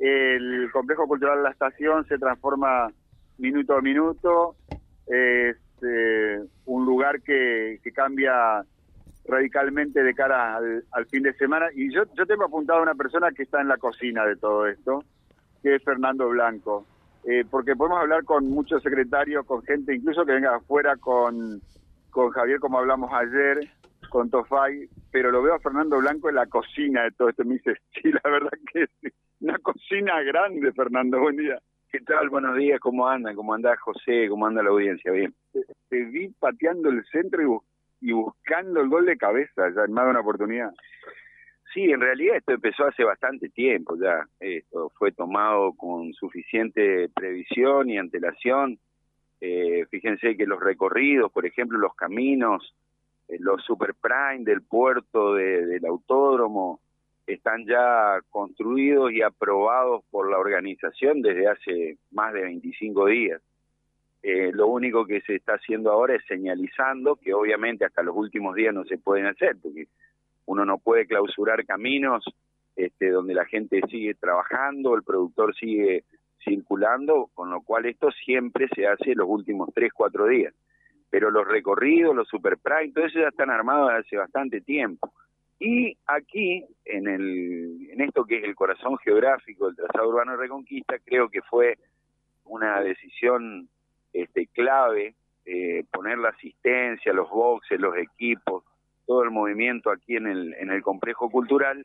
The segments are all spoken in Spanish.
el complejo cultural La Estación se transforma minuto a minuto, es eh, un lugar que, cambia radicalmente de cara al, fin de semana. Y yo, yo tengo apuntado a una persona que está en la cocina de todo esto, que es Fernando Blanco. Eh, porque podemos hablar con muchos secretarios, con gente incluso que venga afuera, con, con Javier, como hablamos ayer, con Tofay, pero lo veo a Fernando Blanco en la cocina de todo esto. Me dice, sí, la verdad que es una cocina grande, Fernando. Buen día. ¿Qué tal? Buenos días, ¿cómo anda? ¿Cómo anda José? ¿Cómo anda la audiencia? Bien. Te, vi pateando el centro y, buscando el gol de cabeza ya más de una oportunidad. Sí, en realidad esto empezó hace bastante tiempo ya. Esto fue tomado con suficiente previsión y antelación. Eh, fíjense que los recorridos, por ejemplo, los caminos, eh, los super prime del puerto del autódromo, están ya construidos y aprobados por la organización desde hace más de 25 días. Eh, lo único que se está haciendo ahora es señalizando que obviamente hasta los últimos días no se pueden hacer, porque uno no puede clausurar caminos este, donde la gente sigue trabajando, el productor sigue circulando, con lo cual esto siempre se hace los últimos tres, cuatro días. Pero los recorridos, los super prime, todo eso ya están armados desde hace bastante tiempo. Y aquí, en, el, en esto que es el corazón geográfico del trazado urbano de Reconquista, creo que fue una decisión este, clave eh, poner la asistencia, los boxes, los equipos, todo el movimiento aquí en el, en el complejo cultural,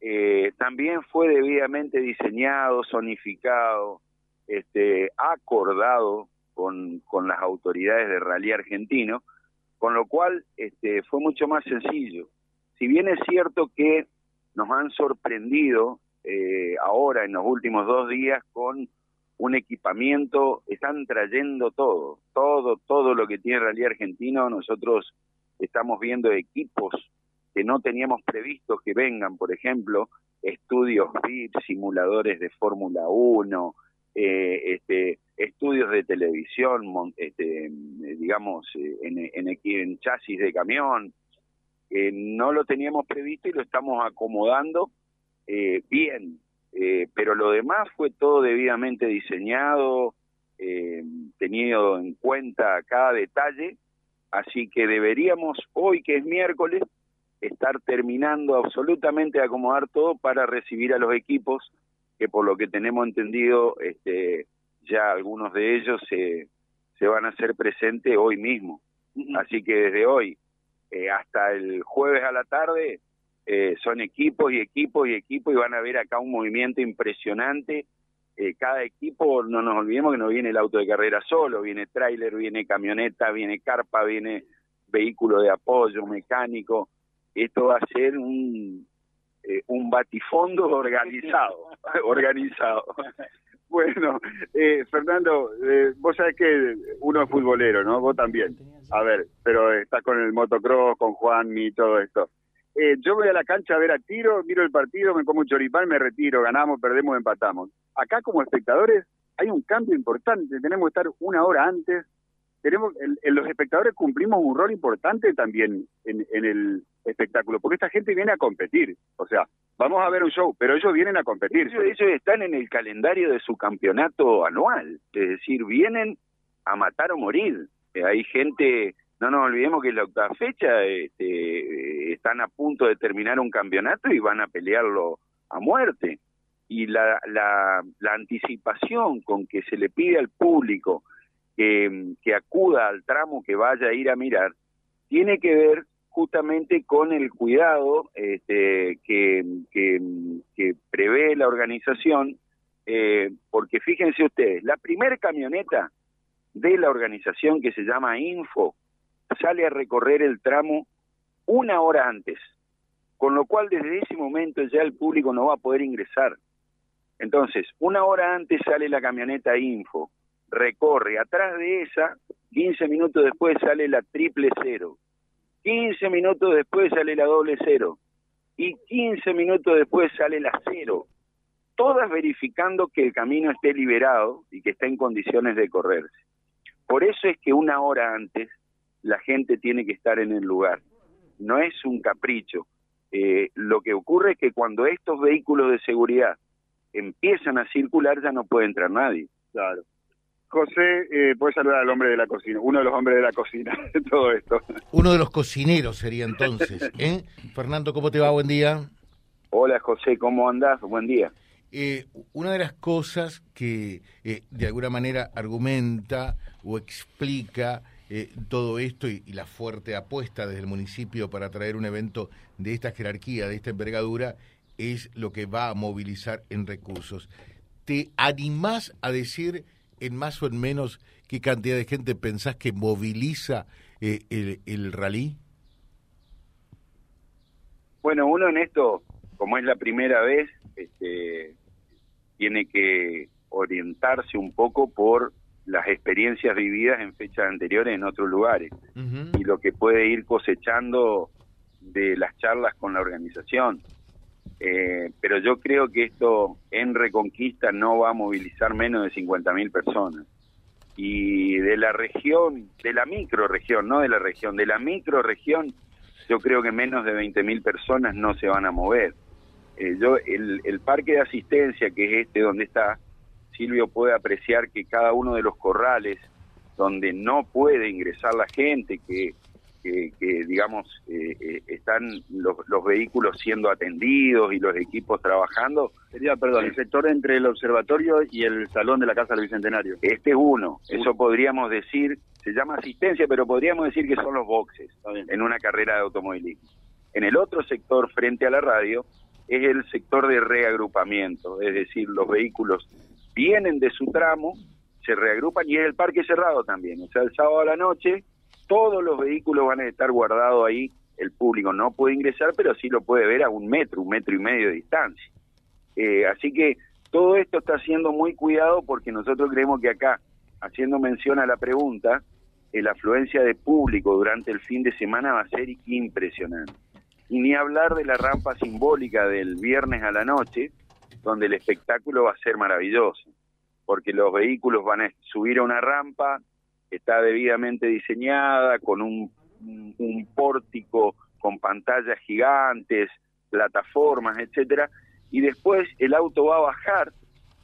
eh, también fue debidamente diseñado, zonificado, este, acordado con, con las autoridades de rally argentino, con lo cual este, fue mucho más sencillo. Si bien es cierto que nos han sorprendido eh, ahora en los últimos dos días con un equipamiento, están trayendo todo, todo, todo lo que tiene Rally Argentino, nosotros estamos viendo equipos que no teníamos previsto que vengan, por ejemplo, estudios VIP, simuladores de Fórmula 1, eh, este, estudios de televisión, este, digamos, eh, en, en, en, chasis de camión. Eh, no lo teníamos previsto y lo estamos acomodando eh, bien, pero lo demás fue todo debidamente diseñado, tenido en cuenta cada detalle Así que deberíamos, hoy que es miércoles, estar terminando absolutamente de acomodar todo para recibir a los equipos, que por lo que tenemos entendido, este, ya algunos de ellos se, se van a hacer presentes hoy mismo. Así que desde hoy eh, hasta el jueves a la tarde eh, son equipos y equipos y equipos y van a ver acá un movimiento impresionante eh, cada equipo, no nos olvidemos que no viene el auto de carrera solo, viene tráiler, viene camioneta, viene carpa, viene vehículo de apoyo, mecánico. Esto va a ser un, un batifondo organizado, organizado. Bueno, eh, Fernando, vos sabés que uno es futbolero, ¿no? Vos también. A ver, pero estás con el motocross, con Juan y todo esto. Eh, yo voy a la cancha a ver a tiro, miro el partido, me como un choripán, me retiro, ganamos, perdemos, empatamos. Acá como espectadores hay un cambio importante, tenemos que estar una hora antes, tenemos los espectadores cumplimos un rol importante también en, el espectáculo, porque esta gente viene a competir, o sea, vamos a ver un show, pero ellos vienen a competir. ellos están en el calendario de su campeonato anual, es decir, vienen a matar o morir. Eh, hay gente no nos olvidemos que la octava fecha este, están a punto de terminar un campeonato y van a pelearlo a muerte. Y la, la, anticipación con que se le pide al público que, que acuda al tramo que vaya a ir a mirar, tiene que ver justamente con el cuidado este, que, prevé la organización, eh, porque fíjense ustedes, la primer camioneta de la organización que se llama Info, sale a recorrer el tramo una hora antes, con lo cual desde ese momento ya el público no va a poder ingresar. Entonces, una hora antes sale la camioneta Info, recorre, atrás de esa, 15 minutos después sale la triple cero, 15 minutos después sale la doble cero y 15 minutos después sale la cero, todas verificando que el camino esté liberado y que está en condiciones de correrse. Por eso es que una hora antes la gente tiene que estar en el lugar. No es un capricho. Eh, lo que ocurre es que cuando estos vehículos de seguridad empiezan a circular ya no puede entrar nadie. Claro. José, eh, puedes saludar al hombre de la cocina, uno de los hombres de la cocina de todo esto. Uno de los cocineros sería entonces. ¿eh? Fernando, ¿cómo te va? Buen día. Hola José, ¿cómo andás? Buen día. Eh, una de las cosas que eh, de alguna manera argumenta o explica eh, todo esto y, y, la fuerte apuesta desde el municipio para traer un evento de esta jerarquía, de esta envergadura, es lo que va a movilizar en recursos. ¿Te animás a decir en más o en menos qué cantidad de gente pensás que moviliza eh, el, el rally? Bueno, uno en esto, como es la primera vez, este, tiene que orientarse un poco por las experiencias vividas en fechas anteriores en otros lugares uh -huh. y lo que puede ir cosechando de las charlas con la organización. Eh, pero yo creo que esto en Reconquista no va a movilizar menos de 50.000 personas. Y de la región, de la microregión, no de la región, de la microregión, yo creo que menos de 20.000 personas no se van a mover. Eh, yo el, el parque de asistencia, que es este donde está, Silvio puede apreciar que cada uno de los corrales donde no puede ingresar la gente, que que, que digamos, eh, eh, están los, los, vehículos siendo atendidos y los equipos trabajando. Sería, perdón, el sector entre el observatorio y el salón de la Casa del Bicentenario. Este es uno, eso podríamos decir, se llama asistencia, pero podríamos decir que son los boxes en una carrera de automovilismo. En el otro sector, frente a la radio, es el sector de reagrupamiento, es decir, los vehículos vienen de su tramo, se reagrupan y es el parque cerrado también, o sea, el sábado a la noche todos los vehículos van a estar guardados ahí, el público no puede ingresar, pero sí lo puede ver a un metro, un metro y medio de distancia. Eh, así que todo esto está siendo muy cuidado porque nosotros creemos que acá, haciendo mención a la pregunta, eh, la afluencia de público durante el fin de semana va a ser impresionante. Y ni hablar de la rampa simbólica del viernes a la noche, donde el espectáculo va a ser maravilloso, porque los vehículos van a subir a una rampa, está debidamente diseñada, con un, pórtico con pantallas gigantes, plataformas, etcétera, y después el auto va a bajar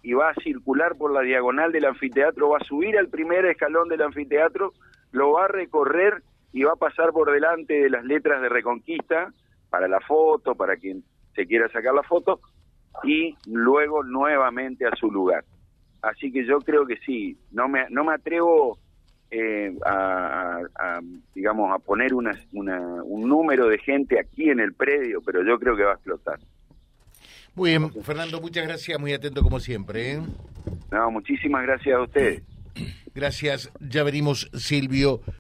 y va a circular por la diagonal del anfiteatro, va a subir al primer escalón del anfiteatro, lo va a recorrer y va a pasar por delante de las letras de Reconquista para la foto, para quien se quiera sacar la foto, y luego nuevamente a su lugar. Así que yo creo que sí, no me, no me atrevo eh, a, a, digamos, a poner una, una, un número de gente aquí en el predio, pero yo creo que va a explotar. Muy bien, Fernando, muchas gracias, muy atento como siempre. ¿eh? No, muchísimas gracias a ustedes. Gracias, ya venimos, Silvio.